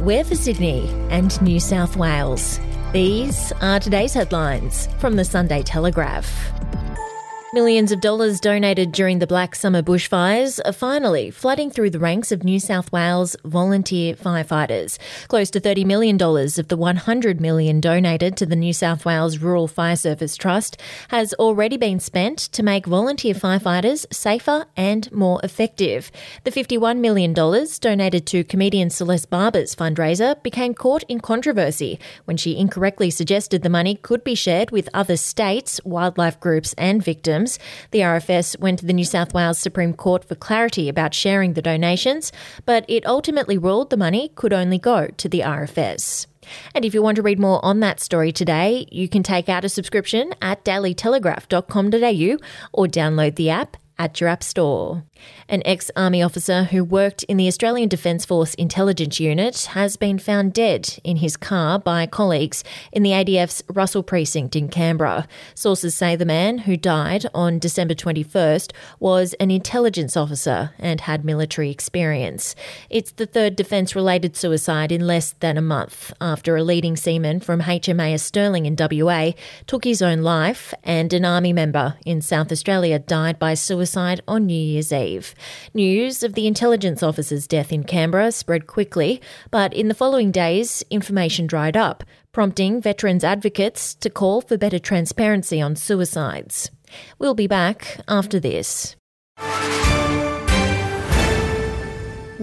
We're for Sydney and New South Wales. These are today's headlines from the Sunday Telegraph. Millions of dollars donated during the Black Summer bushfires are finally flooding through the ranks of New South Wales volunteer firefighters. Close to $30 million of the 100 million donated to the New South Wales Rural Fire Service Trust has already been spent to make volunteer firefighters safer and more effective. The $51 million donated to comedian Celeste Barber's fundraiser became caught in controversy when she incorrectly suggested the money could be shared with other states, wildlife groups, and victims the RFS went to the New South Wales Supreme Court for clarity about sharing the donations, but it ultimately ruled the money could only go to the RFS. And if you want to read more on that story today, you can take out a subscription at dailytelegraph.com.au or download the app at your app store. An ex army officer who worked in the Australian Defence Force Intelligence Unit has been found dead in his car by colleagues in the ADF's Russell Precinct in Canberra. Sources say the man, who died on December 21st, was an intelligence officer and had military experience. It's the third defence related suicide in less than a month after a leading seaman from HMAS Stirling in WA took his own life and an army member in South Australia died by suicide on New Year's Eve. News of the intelligence officer's death in Canberra spread quickly, but in the following days, information dried up, prompting veterans advocates to call for better transparency on suicides. We'll be back after this.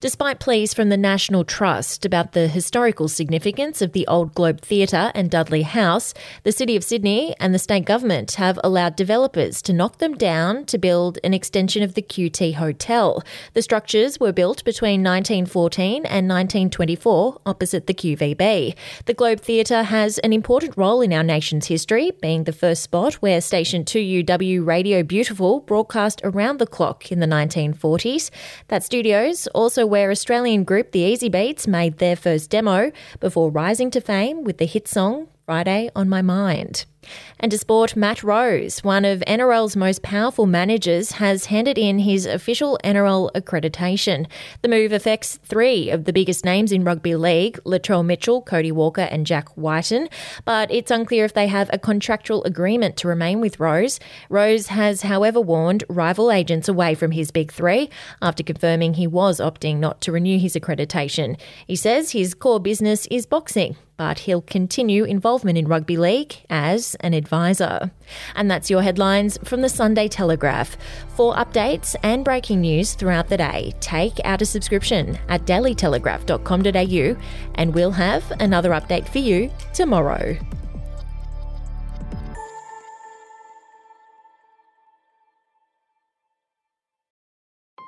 Despite pleas from the National Trust about the historical significance of the Old Globe Theatre and Dudley House, the City of Sydney and the state government have allowed developers to knock them down to build an extension of the QT Hotel. The structures were built between 1914 and 1924 opposite the QVB. The Globe Theatre has an important role in our nation's history, being the first spot where Station 2UW Radio Beautiful broadcast around the clock in the 1940s. That studio's also where Australian group The Easybeats made their first demo before rising to fame with the hit song Friday on My Mind. And to sport, Matt Rose, one of NRL's most powerful managers, has handed in his official NRL accreditation. The move affects three of the biggest names in rugby league Latrell Mitchell, Cody Walker, and Jack Wighton, but it's unclear if they have a contractual agreement to remain with Rose. Rose has, however, warned rival agents away from his big three after confirming he was opting not to renew his accreditation. He says his core business is boxing but he'll continue involvement in rugby league as an advisor. And that's your headlines from the Sunday Telegraph. For updates and breaking news throughout the day, take out a subscription at dailytelegraph.com.au and we'll have another update for you tomorrow.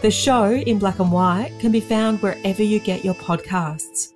The show in black and white can be found wherever you get your podcasts.